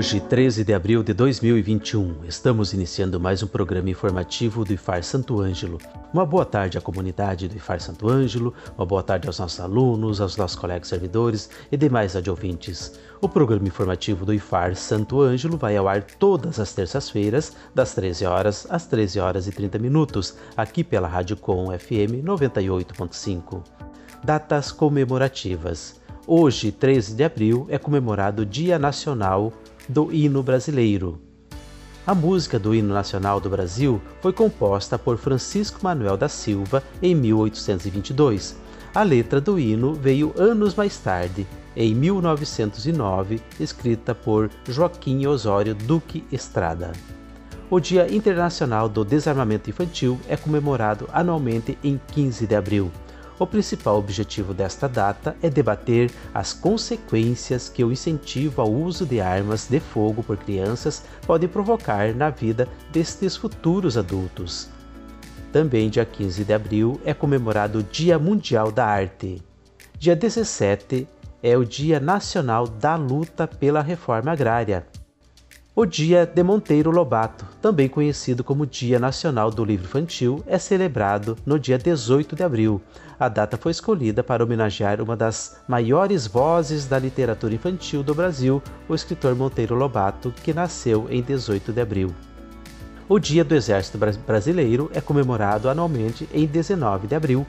Hoje, 13 de abril de 2021, estamos iniciando mais um programa informativo do IFAR Santo Ângelo. Uma boa tarde à comunidade do IFAR Santo Ângelo, uma boa tarde aos nossos alunos, aos nossos colegas servidores e demais adjuvintes. O programa informativo do IFAR Santo Ângelo vai ao ar todas as terças-feiras, das 13 horas às 13 horas e 30 minutos, aqui pela Rádio Com FM 98.5. Datas comemorativas. Hoje, 13 de abril, é comemorado o Dia Nacional do hino brasileiro. A música do hino nacional do Brasil foi composta por Francisco Manuel da Silva em 1822. A letra do hino veio anos mais tarde, em 1909, escrita por Joaquim Osório Duque Estrada. O Dia Internacional do Desarmamento Infantil é comemorado anualmente em 15 de abril. O principal objetivo desta data é debater as consequências que o incentivo ao uso de armas de fogo por crianças pode provocar na vida destes futuros adultos. Também, dia 15 de abril, é comemorado o Dia Mundial da Arte. Dia 17 é o Dia Nacional da Luta pela Reforma Agrária. O Dia de Monteiro Lobato, também conhecido como Dia Nacional do Livro Infantil, é celebrado no dia 18 de abril. A data foi escolhida para homenagear uma das maiores vozes da literatura infantil do Brasil, o escritor Monteiro Lobato, que nasceu em 18 de abril. O Dia do Exército Brasileiro é comemorado anualmente em 19 de abril.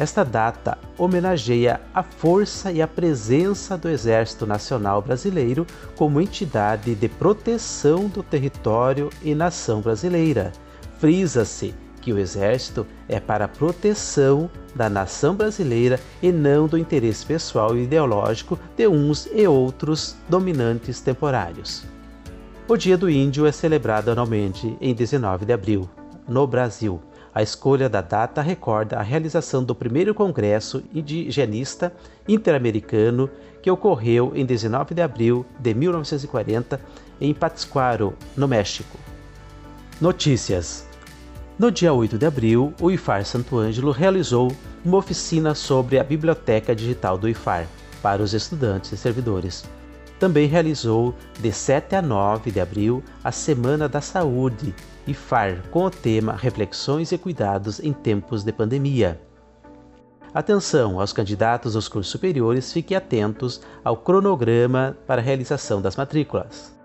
Esta data homenageia a força e a presença do Exército Nacional Brasileiro como entidade de proteção do território e nação brasileira. Frisa-se que o Exército é para a proteção da nação brasileira e não do interesse pessoal e ideológico de uns e outros dominantes temporários. O Dia do Índio é celebrado anualmente em 19 de abril, no Brasil. A escolha da data recorda a realização do primeiro Congresso Indigenista Interamericano que ocorreu em 19 de abril de 1940 em Pátzcuaro, no México. Notícias: No dia 8 de abril, o IFAR Santo Ângelo realizou uma oficina sobre a Biblioteca Digital do IFAR para os estudantes e servidores. Também realizou, de 7 a 9 de abril, a Semana da Saúde e FAR com o tema Reflexões e Cuidados em Tempos de Pandemia. Atenção aos candidatos aos cursos superiores, fiquem atentos ao cronograma para a realização das matrículas.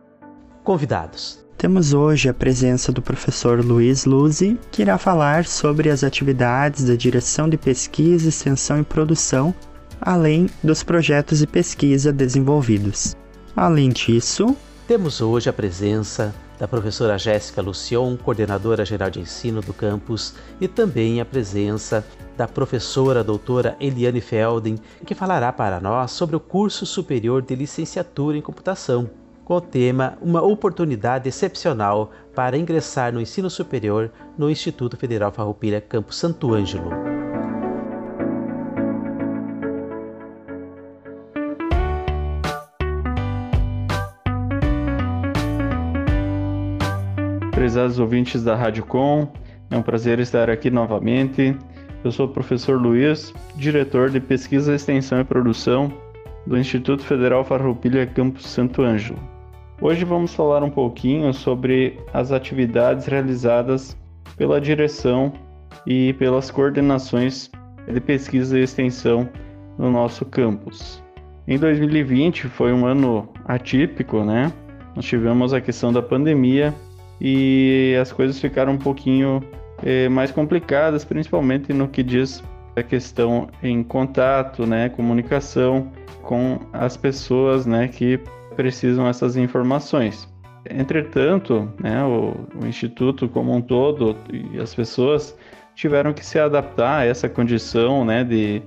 Convidados. Temos hoje a presença do professor Luiz Luzi, que irá falar sobre as atividades da Direção de Pesquisa, Extensão e Produção, além dos projetos de pesquisa desenvolvidos. Além disso, temos hoje a presença da professora Jéssica Lucion, coordenadora geral de ensino do campus, e também a presença da professora doutora Eliane Feldin, que falará para nós sobre o curso superior de licenciatura em computação, com o tema Uma oportunidade excepcional para ingressar no ensino superior no Instituto Federal Farroupilha Campus Santo Ângelo. Prezados ouvintes da Rádio Com, é um prazer estar aqui novamente. Eu sou o professor Luiz, diretor de Pesquisa, Extensão e Produção do Instituto Federal Farroupilha Campus Santo Ângelo. Hoje vamos falar um pouquinho sobre as atividades realizadas pela direção e pelas coordenações de pesquisa e extensão no nosso campus. Em 2020 foi um ano atípico, né? Nós tivemos a questão da pandemia e as coisas ficaram um pouquinho é, mais complicadas, principalmente no que diz a questão em contato, né, comunicação com as pessoas, né, que precisam essas informações. Entretanto, né, o, o instituto como um todo e as pessoas tiveram que se adaptar a essa condição, né, de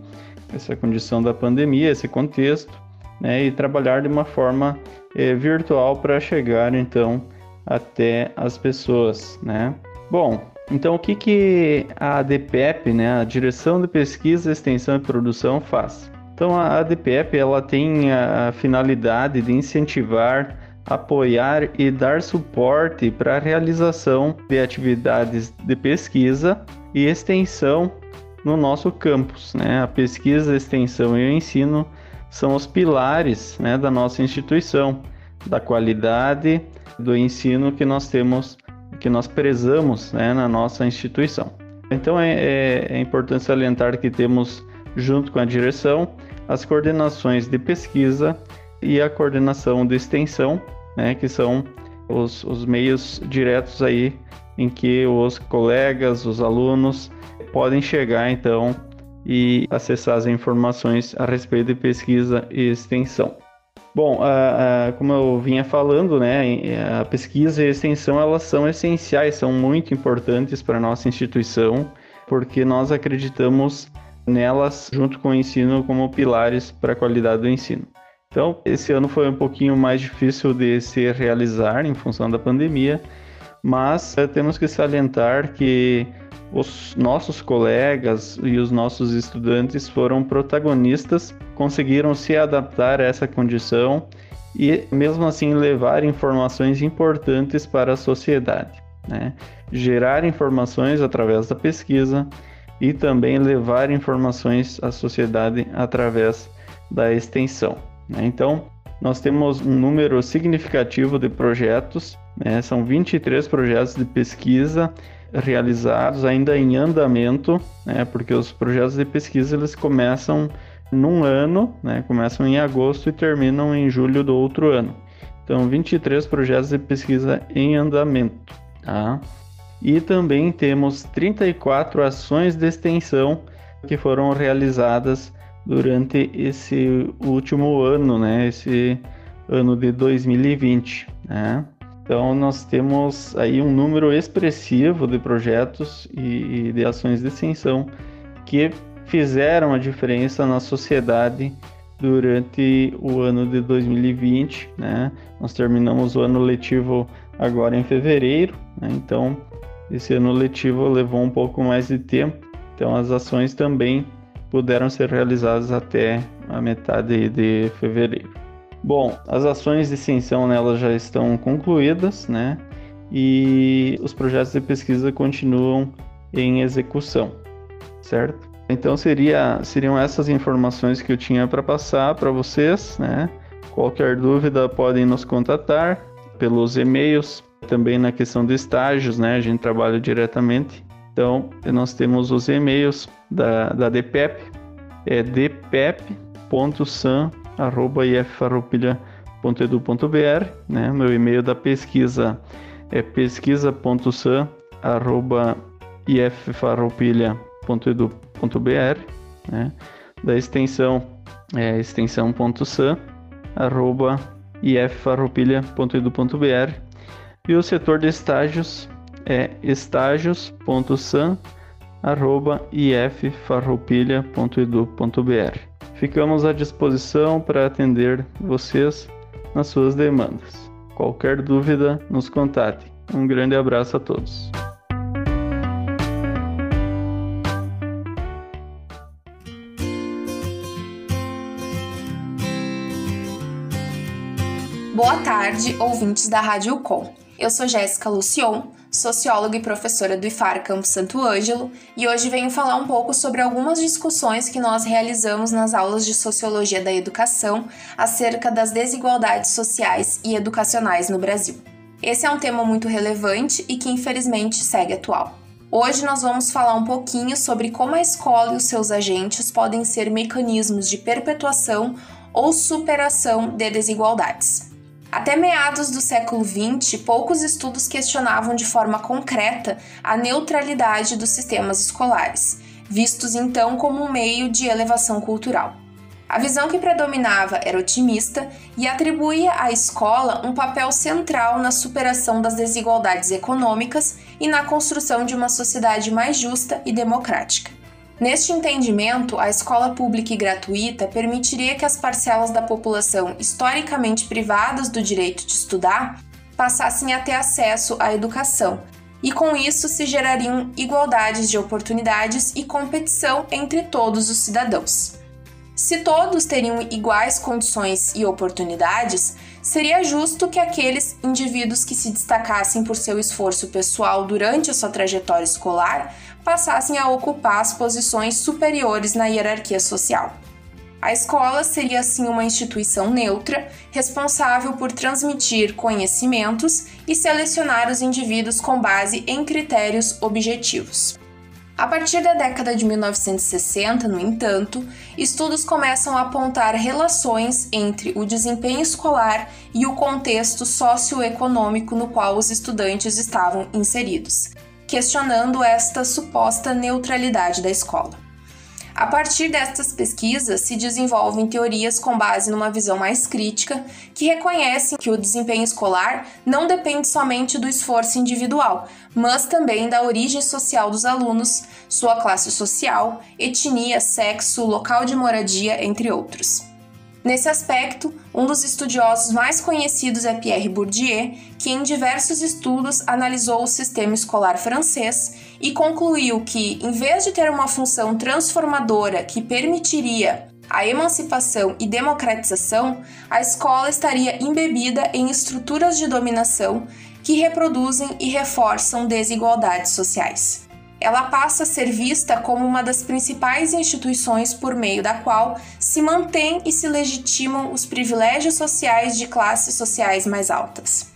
essa condição da pandemia, esse contexto, né, e trabalhar de uma forma é, virtual para chegar então até as pessoas, né? Bom, então o que, que a ADPEP, né, a Direção de Pesquisa, Extensão e Produção faz? Então a ADPEP ela tem a finalidade de incentivar, apoiar e dar suporte para a realização de atividades de pesquisa e extensão no nosso campus. Né? A pesquisa, a extensão e o ensino são os pilares né, da nossa instituição, da qualidade do ensino que nós temos, que nós prezamos né, na nossa instituição. Então é, é, é importante salientar que temos, junto com a direção, as coordenações de pesquisa e a coordenação de extensão, né, que são os, os meios diretos aí em que os colegas, os alunos podem chegar então e acessar as informações a respeito de pesquisa e extensão. Bom, como eu vinha falando, né, a pesquisa e a extensão elas são essenciais, são muito importantes para a nossa instituição, porque nós acreditamos nelas junto com o ensino como pilares para a qualidade do ensino. Então, esse ano foi um pouquinho mais difícil de se realizar em função da pandemia, mas é, temos que salientar que os nossos colegas e os nossos estudantes foram protagonistas, conseguiram se adaptar a essa condição e, mesmo assim, levar informações importantes para a sociedade. Né? Gerar informações através da pesquisa e também levar informações à sociedade através da extensão. Né? Então, nós temos um número significativo de projetos, né? são 23 projetos de pesquisa realizados ainda em andamento, né? porque os projetos de pesquisa eles começam num ano, né? começam em agosto e terminam em julho do outro ano. Então, 23 projetos de pesquisa em andamento. Tá? E também temos 34 ações de extensão que foram realizadas durante esse último ano, né? Esse ano de 2020, né? Então nós temos aí um número expressivo de projetos e, e de ações de extensão que fizeram a diferença na sociedade durante o ano de 2020, né? Nós terminamos o ano letivo agora em fevereiro, né? então esse ano letivo levou um pouco mais de tempo, então as ações também puderam ser realizadas até a metade de fevereiro. Bom, as ações de extensão nelas já estão concluídas, né? E os projetos de pesquisa continuam em execução, certo? Então seria, seriam essas informações que eu tinha para passar para vocês, né? Qualquer dúvida podem nos contatar pelos e-mails, também na questão de estágios, né? A gente trabalha diretamente. Então, nós temos os e-mails da, da DPEP, é dpep.san.iffarroupilha.edu.br, né? Meu e-mail da pesquisa é pesquisa.san.iffarroupilha.edu.br, né? Da extensão é extensão.san.iffarroupilha.edu.br e o setor de estágios é estágios.san@iffarroupilha.edu.br. Ficamos à disposição para atender vocês nas suas demandas. Qualquer dúvida, nos contate. Um grande abraço a todos. Boa tarde, ouvintes da Rádio Com. Eu sou Jéssica Lucion, socióloga e professora do IFAR Campo Santo Ângelo, e hoje venho falar um pouco sobre algumas discussões que nós realizamos nas aulas de Sociologia da Educação acerca das desigualdades sociais e educacionais no Brasil. Esse é um tema muito relevante e que infelizmente segue atual. Hoje nós vamos falar um pouquinho sobre como a escola e os seus agentes podem ser mecanismos de perpetuação ou superação de desigualdades. Até meados do século XX, poucos estudos questionavam de forma concreta a neutralidade dos sistemas escolares, vistos então como um meio de elevação cultural. A visão que predominava era otimista e atribuía à escola um papel central na superação das desigualdades econômicas e na construção de uma sociedade mais justa e democrática. Neste entendimento, a escola pública e gratuita permitiria que as parcelas da população historicamente privadas do direito de estudar passassem a ter acesso à educação, e com isso se gerariam igualdades de oportunidades e competição entre todos os cidadãos. Se todos teriam iguais condições e oportunidades, seria justo que aqueles indivíduos que se destacassem por seu esforço pessoal durante a sua trajetória escolar passassem a ocupar as posições superiores na hierarquia social. A escola seria assim uma instituição neutra, responsável por transmitir conhecimentos e selecionar os indivíduos com base em critérios objetivos. A partir da década de 1960, no entanto, estudos começam a apontar relações entre o desempenho escolar e o contexto socioeconômico no qual os estudantes estavam inseridos, questionando esta suposta neutralidade da escola. A partir destas pesquisas, se desenvolvem teorias com base numa visão mais crítica, que reconhecem que o desempenho escolar não depende somente do esforço individual, mas também da origem social dos alunos, sua classe social, etnia, sexo, local de moradia, entre outros. Nesse aspecto, um dos estudiosos mais conhecidos é Pierre Bourdieu, que em diversos estudos analisou o sistema escolar francês e concluiu que, em vez de ter uma função transformadora que permitiria a emancipação e democratização, a escola estaria embebida em estruturas de dominação que reproduzem e reforçam desigualdades sociais ela passa a ser vista como uma das principais instituições por meio da qual se mantém e se legitimam os privilégios sociais de classes sociais mais altas.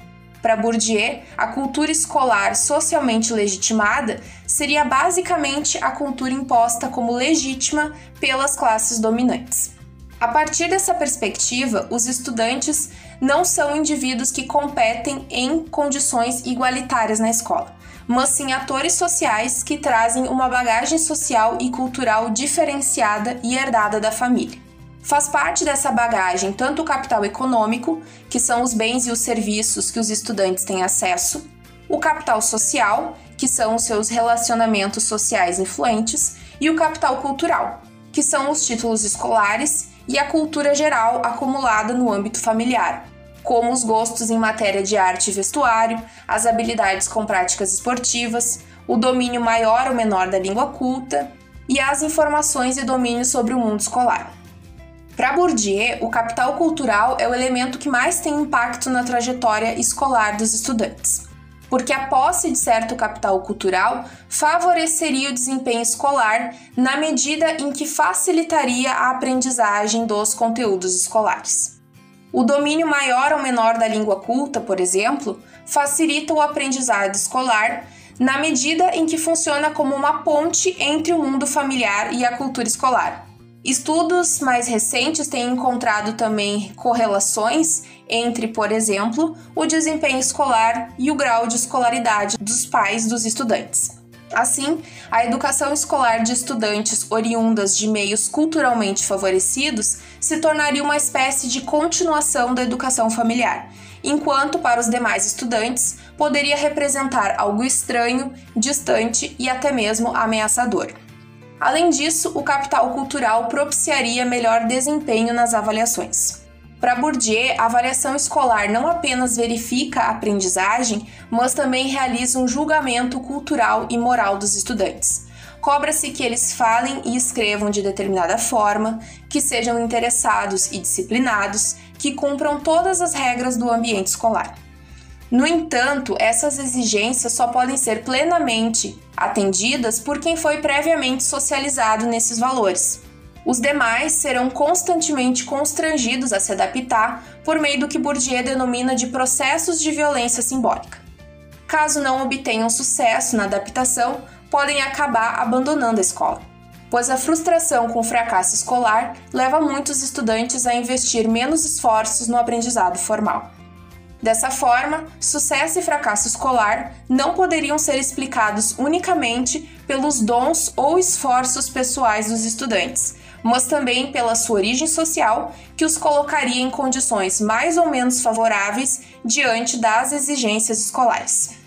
Para Bourdieu, a cultura escolar socialmente legitimada seria basicamente a cultura imposta como legítima pelas classes dominantes. A partir dessa perspectiva, os estudantes não são indivíduos que competem em condições igualitárias na escola mas sim atores sociais que trazem uma bagagem social e cultural diferenciada e herdada da família. Faz parte dessa bagagem tanto o capital econômico, que são os bens e os serviços que os estudantes têm acesso, o capital social, que são os seus relacionamentos sociais influentes, e o capital cultural, que são os títulos escolares e a cultura geral acumulada no âmbito familiar, como os gostos em matéria de arte e vestuário, as habilidades com práticas esportivas, o domínio maior ou menor da língua culta e as informações e domínio sobre o mundo escolar. Para Bourdieu, o capital cultural é o elemento que mais tem impacto na trajetória escolar dos estudantes, porque a posse de certo capital cultural favoreceria o desempenho escolar na medida em que facilitaria a aprendizagem dos conteúdos escolares. O domínio maior ou menor da língua culta, por exemplo, facilita o aprendizado escolar na medida em que funciona como uma ponte entre o mundo familiar e a cultura escolar. Estudos mais recentes têm encontrado também correlações entre, por exemplo, o desempenho escolar e o grau de escolaridade dos pais dos estudantes. Assim, a educação escolar de estudantes oriundas de meios culturalmente favorecidos se tornaria uma espécie de continuação da educação familiar, enquanto para os demais estudantes poderia representar algo estranho, distante e até mesmo ameaçador. Além disso, o capital cultural propiciaria melhor desempenho nas avaliações. Para Bourdieu, a avaliação escolar não apenas verifica a aprendizagem, mas também realiza um julgamento cultural e moral dos estudantes. Cobra-se que eles falem e escrevam de determinada forma, que sejam interessados e disciplinados, que cumpram todas as regras do ambiente escolar. No entanto, essas exigências só podem ser plenamente atendidas por quem foi previamente socializado nesses valores. Os demais serão constantemente constrangidos a se adaptar por meio do que Bourdieu denomina de processos de violência simbólica. Caso não obtenham sucesso na adaptação, podem acabar abandonando a escola, pois a frustração com o fracasso escolar leva muitos estudantes a investir menos esforços no aprendizado formal. Dessa forma, sucesso e fracasso escolar não poderiam ser explicados unicamente pelos dons ou esforços pessoais dos estudantes, mas também pela sua origem social, que os colocaria em condições mais ou menos favoráveis diante das exigências escolares.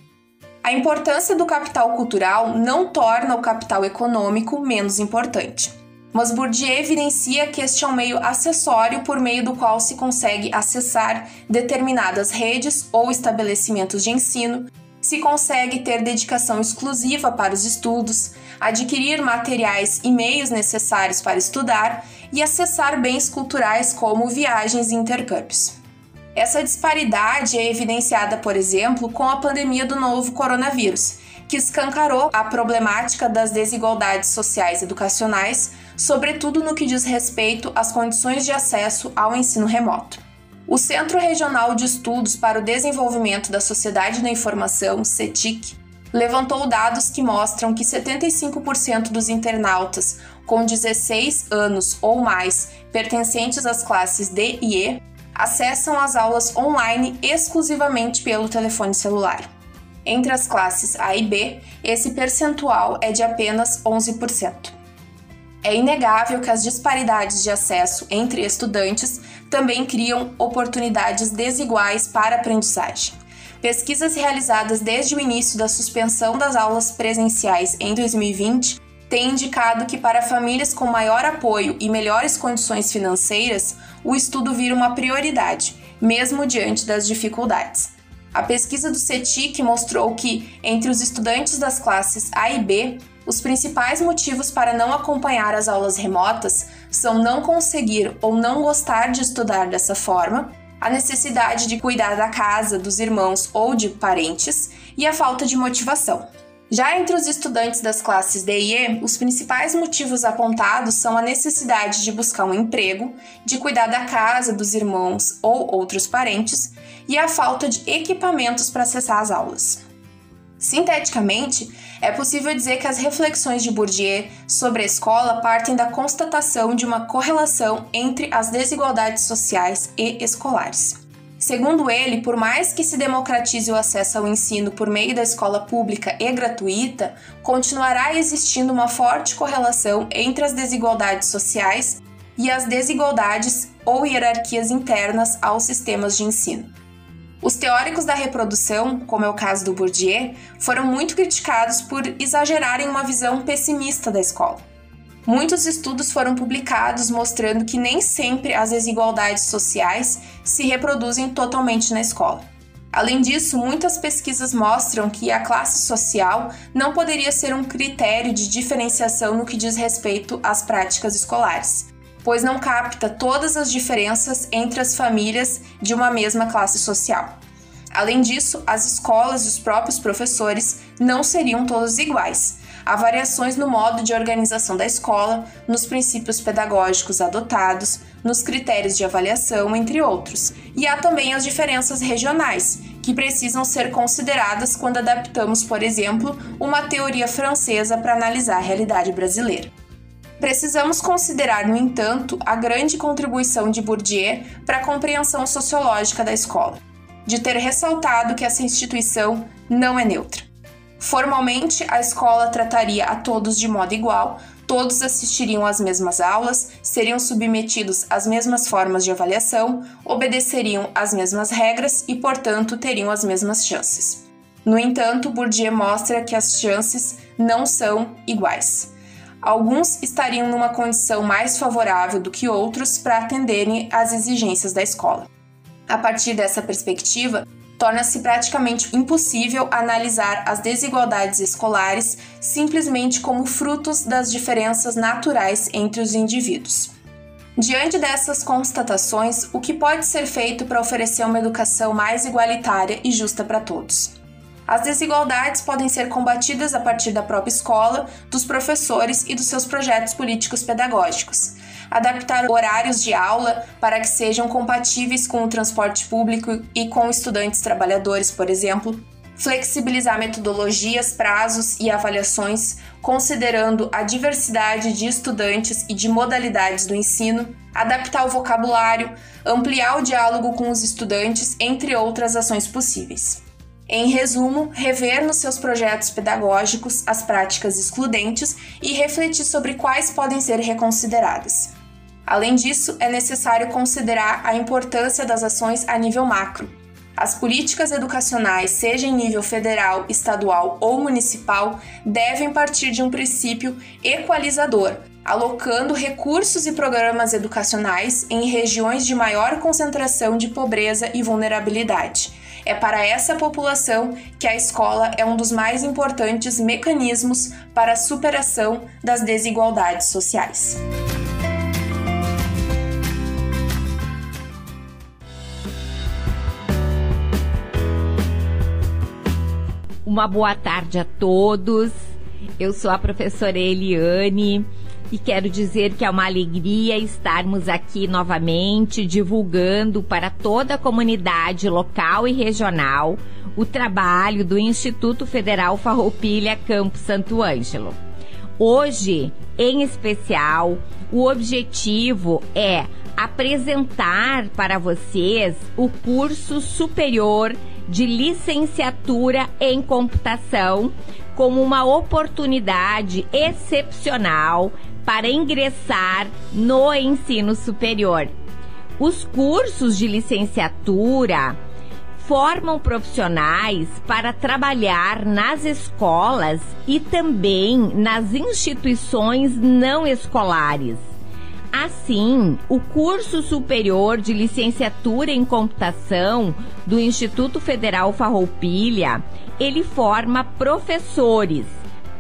A importância do capital cultural não torna o capital econômico menos importante. Mas Bourdieu evidencia que este é um meio acessório por meio do qual se consegue acessar determinadas redes ou estabelecimentos de ensino, se consegue ter dedicação exclusiva para os estudos, adquirir materiais e meios necessários para estudar e acessar bens culturais como viagens e intercâmbios. Essa disparidade é evidenciada, por exemplo, com a pandemia do novo coronavírus, que escancarou a problemática das desigualdades sociais educacionais, sobretudo no que diz respeito às condições de acesso ao ensino remoto. O Centro Regional de Estudos para o Desenvolvimento da Sociedade da Informação, CETIC, levantou dados que mostram que 75% dos internautas com 16 anos ou mais pertencentes às classes D e E acessam as aulas online exclusivamente pelo telefone celular. Entre as classes A e B, esse percentual é de apenas 11%. É inegável que as disparidades de acesso entre estudantes também criam oportunidades desiguais para a aprendizagem. Pesquisas realizadas desde o início da suspensão das aulas presenciais em 2020 têm indicado que para famílias com maior apoio e melhores condições financeiras, o estudo vira uma prioridade, mesmo diante das dificuldades. A pesquisa do CETIC mostrou que, entre os estudantes das classes A e B, os principais motivos para não acompanhar as aulas remotas são não conseguir ou não gostar de estudar dessa forma, a necessidade de cuidar da casa, dos irmãos ou de parentes e a falta de motivação. Já entre os estudantes das classes D e E, os principais motivos apontados são a necessidade de buscar um emprego, de cuidar da casa, dos irmãos ou outros parentes e a falta de equipamentos para acessar as aulas. Sinteticamente, é possível dizer que as reflexões de Bourdieu sobre a escola partem da constatação de uma correlação entre as desigualdades sociais e escolares. Segundo ele, por mais que se democratize o acesso ao ensino por meio da escola pública e gratuita, continuará existindo uma forte correlação entre as desigualdades sociais e as desigualdades ou hierarquias internas aos sistemas de ensino. Os teóricos da reprodução, como é o caso do Bourdieu, foram muito criticados por exagerarem uma visão pessimista da escola. Muitos estudos foram publicados mostrando que nem sempre as desigualdades sociais se reproduzem totalmente na escola. Além disso, muitas pesquisas mostram que a classe social não poderia ser um critério de diferenciação no que diz respeito às práticas escolares, pois não capta todas as diferenças entre as famílias de uma mesma classe social. Além disso, as escolas e os próprios professores não seriam todos iguais, Há variações no modo de organização da escola, nos princípios pedagógicos adotados, nos critérios de avaliação, entre outros. E há também as diferenças regionais, que precisam ser consideradas quando adaptamos, por exemplo, uma teoria francesa para analisar a realidade brasileira. Precisamos considerar, no entanto, a grande contribuição de Bourdieu para a compreensão sociológica da escola, de ter ressaltado que essa instituição não é neutra. Formalmente, a escola trataria a todos de modo igual, todos assistiriam às mesmas aulas, seriam submetidos às mesmas formas de avaliação, obedeceriam às mesmas regras e, portanto, teriam as mesmas chances. No entanto, Bourdieu mostra que as chances não são iguais. Alguns estariam numa condição mais favorável do que outros para atenderem às exigências da escola. A partir dessa perspectiva, torna-se praticamente impossível analisar as desigualdades escolares simplesmente como frutos das diferenças naturais entre os indivíduos. Diante dessas constatações, o que pode ser feito para oferecer uma educação mais igualitária e justa para todos? As desigualdades podem ser combatidas a partir da própria escola, dos professores e dos seus projetos políticos pedagógicos. Adaptar horários de aula para que sejam compatíveis com o transporte público e com estudantes trabalhadores, por exemplo, flexibilizar metodologias, prazos e avaliações, considerando a diversidade de estudantes e de modalidades do ensino, adaptar o vocabulário, ampliar o diálogo com os estudantes, entre outras ações possíveis. Em resumo, rever nos seus projetos pedagógicos as práticas excludentes e refletir sobre quais podem ser reconsideradas. Além disso, é necessário considerar a importância das ações a nível macro. As políticas educacionais, seja em nível federal, estadual ou municipal, devem partir de um princípio equalizador, alocando recursos e programas educacionais em regiões de maior concentração de pobreza e vulnerabilidade. É para essa população que a escola é um dos mais importantes mecanismos para a superação das desigualdades sociais. Uma boa tarde a todos. Eu sou a professora Eliane e quero dizer que é uma alegria estarmos aqui novamente divulgando para toda a comunidade local e regional o trabalho do Instituto Federal Farroupilha Campo Santo Ângelo. Hoje, em especial, o objetivo é apresentar para vocês o curso superior de licenciatura em computação como uma oportunidade excepcional para ingressar no ensino superior. Os cursos de licenciatura formam profissionais para trabalhar nas escolas e também nas instituições não escolares. Assim, o curso superior de licenciatura em computação do Instituto Federal Farroupilha, ele forma professores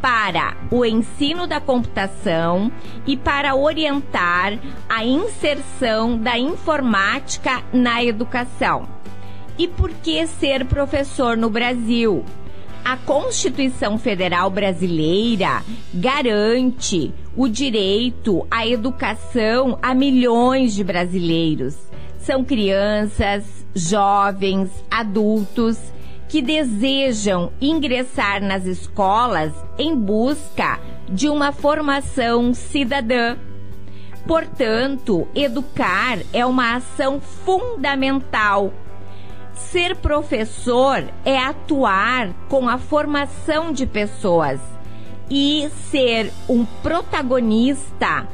para o ensino da computação e para orientar a inserção da informática na educação. E por que ser professor no Brasil? A Constituição Federal Brasileira garante o direito à educação a milhões de brasileiros. São crianças, jovens, adultos que desejam ingressar nas escolas em busca de uma formação cidadã. Portanto, educar é uma ação fundamental Ser professor é atuar com a formação de pessoas e ser um protagonista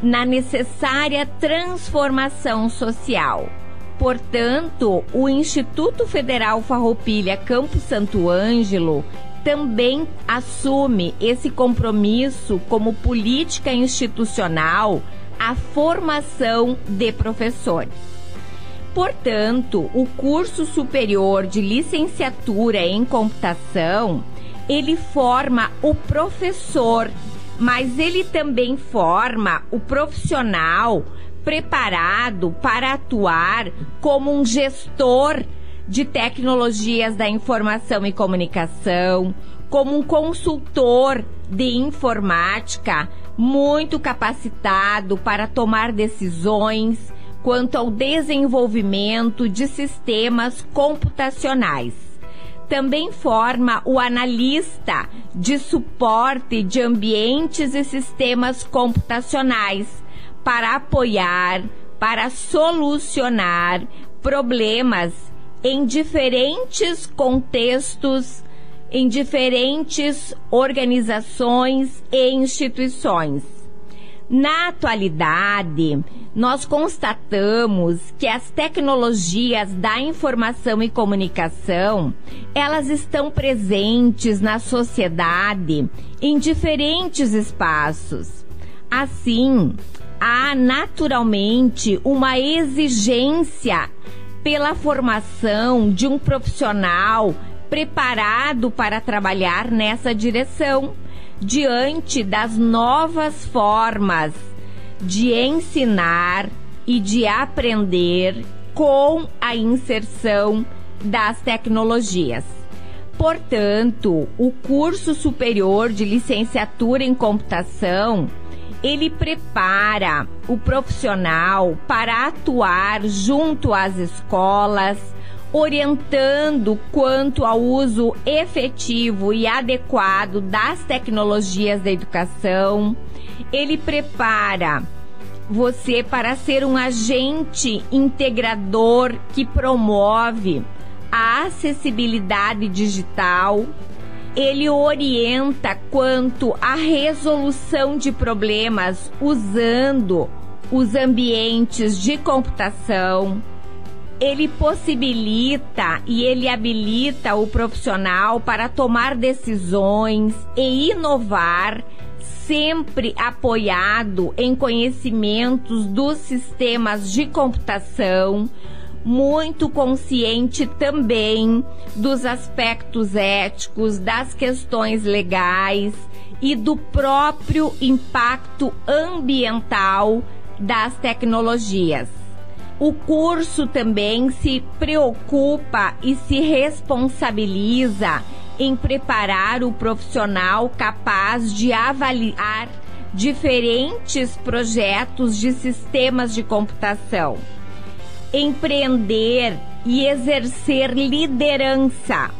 na necessária transformação social. Portanto, o Instituto Federal Farroupilha Campo Santo Ângelo também assume esse compromisso como política institucional a formação de professores. Portanto, o curso superior de licenciatura em computação, ele forma o professor, mas ele também forma o profissional preparado para atuar como um gestor de tecnologias da informação e comunicação, como um consultor de informática muito capacitado para tomar decisões quanto ao desenvolvimento de sistemas computacionais. Também forma o analista de suporte de ambientes e sistemas computacionais para apoiar, para solucionar problemas em diferentes contextos, em diferentes organizações e instituições. Na atualidade, nós constatamos que as tecnologias da informação e comunicação, elas estão presentes na sociedade em diferentes espaços. Assim, há naturalmente uma exigência pela formação de um profissional preparado para trabalhar nessa direção diante das novas formas de ensinar e de aprender com a inserção das tecnologias. Portanto, o curso superior de licenciatura em computação, ele prepara o profissional para atuar junto às escolas, orientando quanto ao uso efetivo e adequado das tecnologias da educação. Ele prepara você para ser um agente integrador que promove a acessibilidade digital. Ele orienta quanto à resolução de problemas usando os ambientes de computação. Ele possibilita e ele habilita o profissional para tomar decisões e inovar, sempre apoiado em conhecimentos dos sistemas de computação, muito consciente também dos aspectos éticos, das questões legais e do próprio impacto ambiental das tecnologias. O curso também se preocupa e se responsabiliza em preparar o profissional capaz de avaliar diferentes projetos de sistemas de computação, empreender e exercer liderança,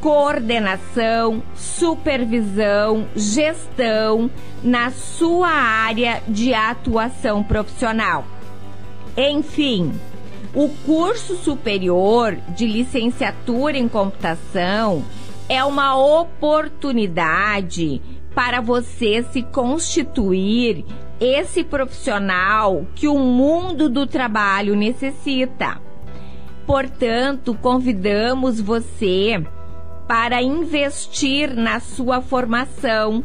coordenação, supervisão, gestão na sua área de atuação profissional. Enfim, o curso superior de licenciatura em computação é uma oportunidade para você se constituir esse profissional que o mundo do trabalho necessita. Portanto, convidamos você para investir na sua formação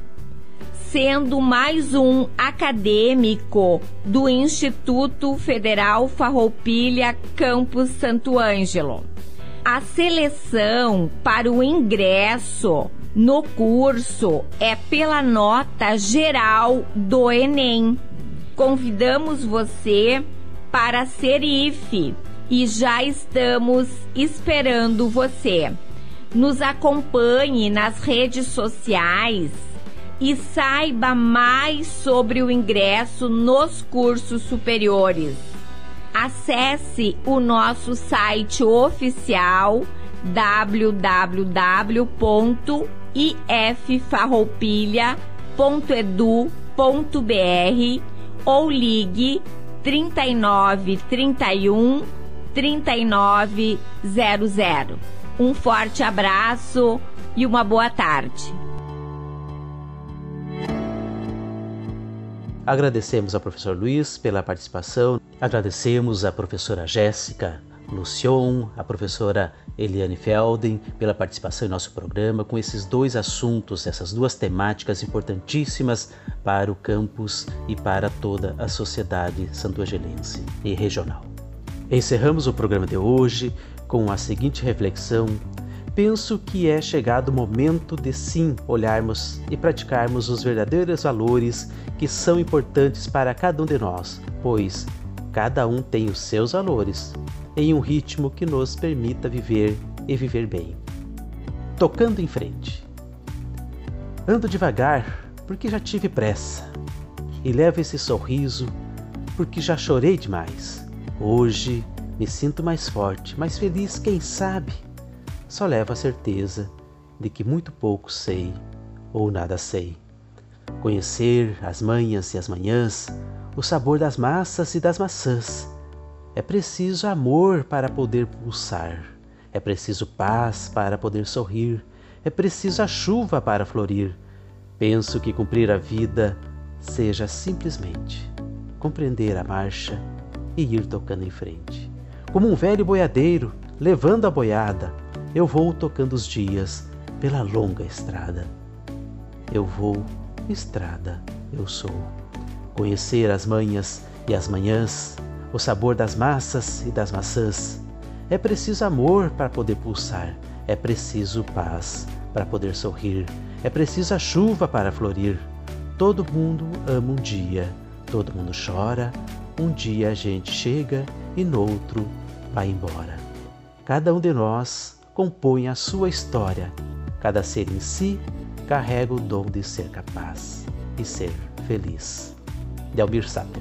sendo mais um acadêmico do Instituto Federal Farroupilha Campus Santo Ângelo. A seleção para o ingresso no curso é pela nota geral do Enem. Convidamos você para ser IFE e já estamos esperando você. Nos acompanhe nas redes sociais e saiba mais sobre o ingresso nos cursos superiores. Acesse o nosso site oficial www.iffarroupilha.edu.br ou ligue 39 31 3900. Um forte abraço e uma boa tarde. Agradecemos ao professor Luiz pela participação, agradecemos à professora Jéssica Lucion, a professora Eliane Felden pela participação em nosso programa com esses dois assuntos, essas duas temáticas importantíssimas para o campus e para toda a sociedade santo-angelense e regional. Encerramos o programa de hoje com a seguinte reflexão penso que é chegado o momento de sim olharmos e praticarmos os verdadeiros valores que são importantes para cada um de nós, pois cada um tem os seus valores em um ritmo que nos permita viver e viver bem. Tocando em frente. Ando devagar porque já tive pressa e levo esse sorriso porque já chorei demais. Hoje me sinto mais forte, mais feliz, quem sabe? só levo a certeza de que muito pouco sei ou nada sei. Conhecer as manhas e as manhãs, o sabor das massas e das maçãs. É preciso amor para poder pulsar, é preciso paz para poder sorrir, é preciso a chuva para florir. Penso que cumprir a vida seja simplesmente compreender a marcha e ir tocando em frente. Como um velho boiadeiro levando a boiada, eu vou tocando os dias pela longa estrada. Eu vou, estrada, eu sou. Conhecer as manhas e as manhãs, o sabor das massas e das maçãs. É preciso amor para poder pulsar, é preciso paz para poder sorrir, é preciso a chuva para florir. Todo mundo ama um dia, todo mundo chora, um dia a gente chega e noutro vai embora. Cada um de nós compõe a sua história. Cada ser em si carrega o dom de ser capaz e ser feliz. Delmir Sato.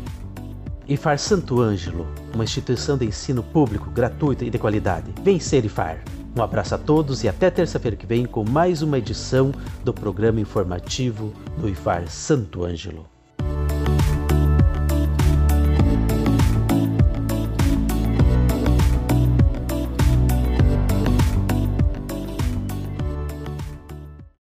IFAR Santo Ângelo, uma instituição de ensino público, gratuita e de qualidade. Vem ser IFAR. Um abraço a todos e até terça-feira que vem com mais uma edição do programa informativo do IFAR Santo Ângelo.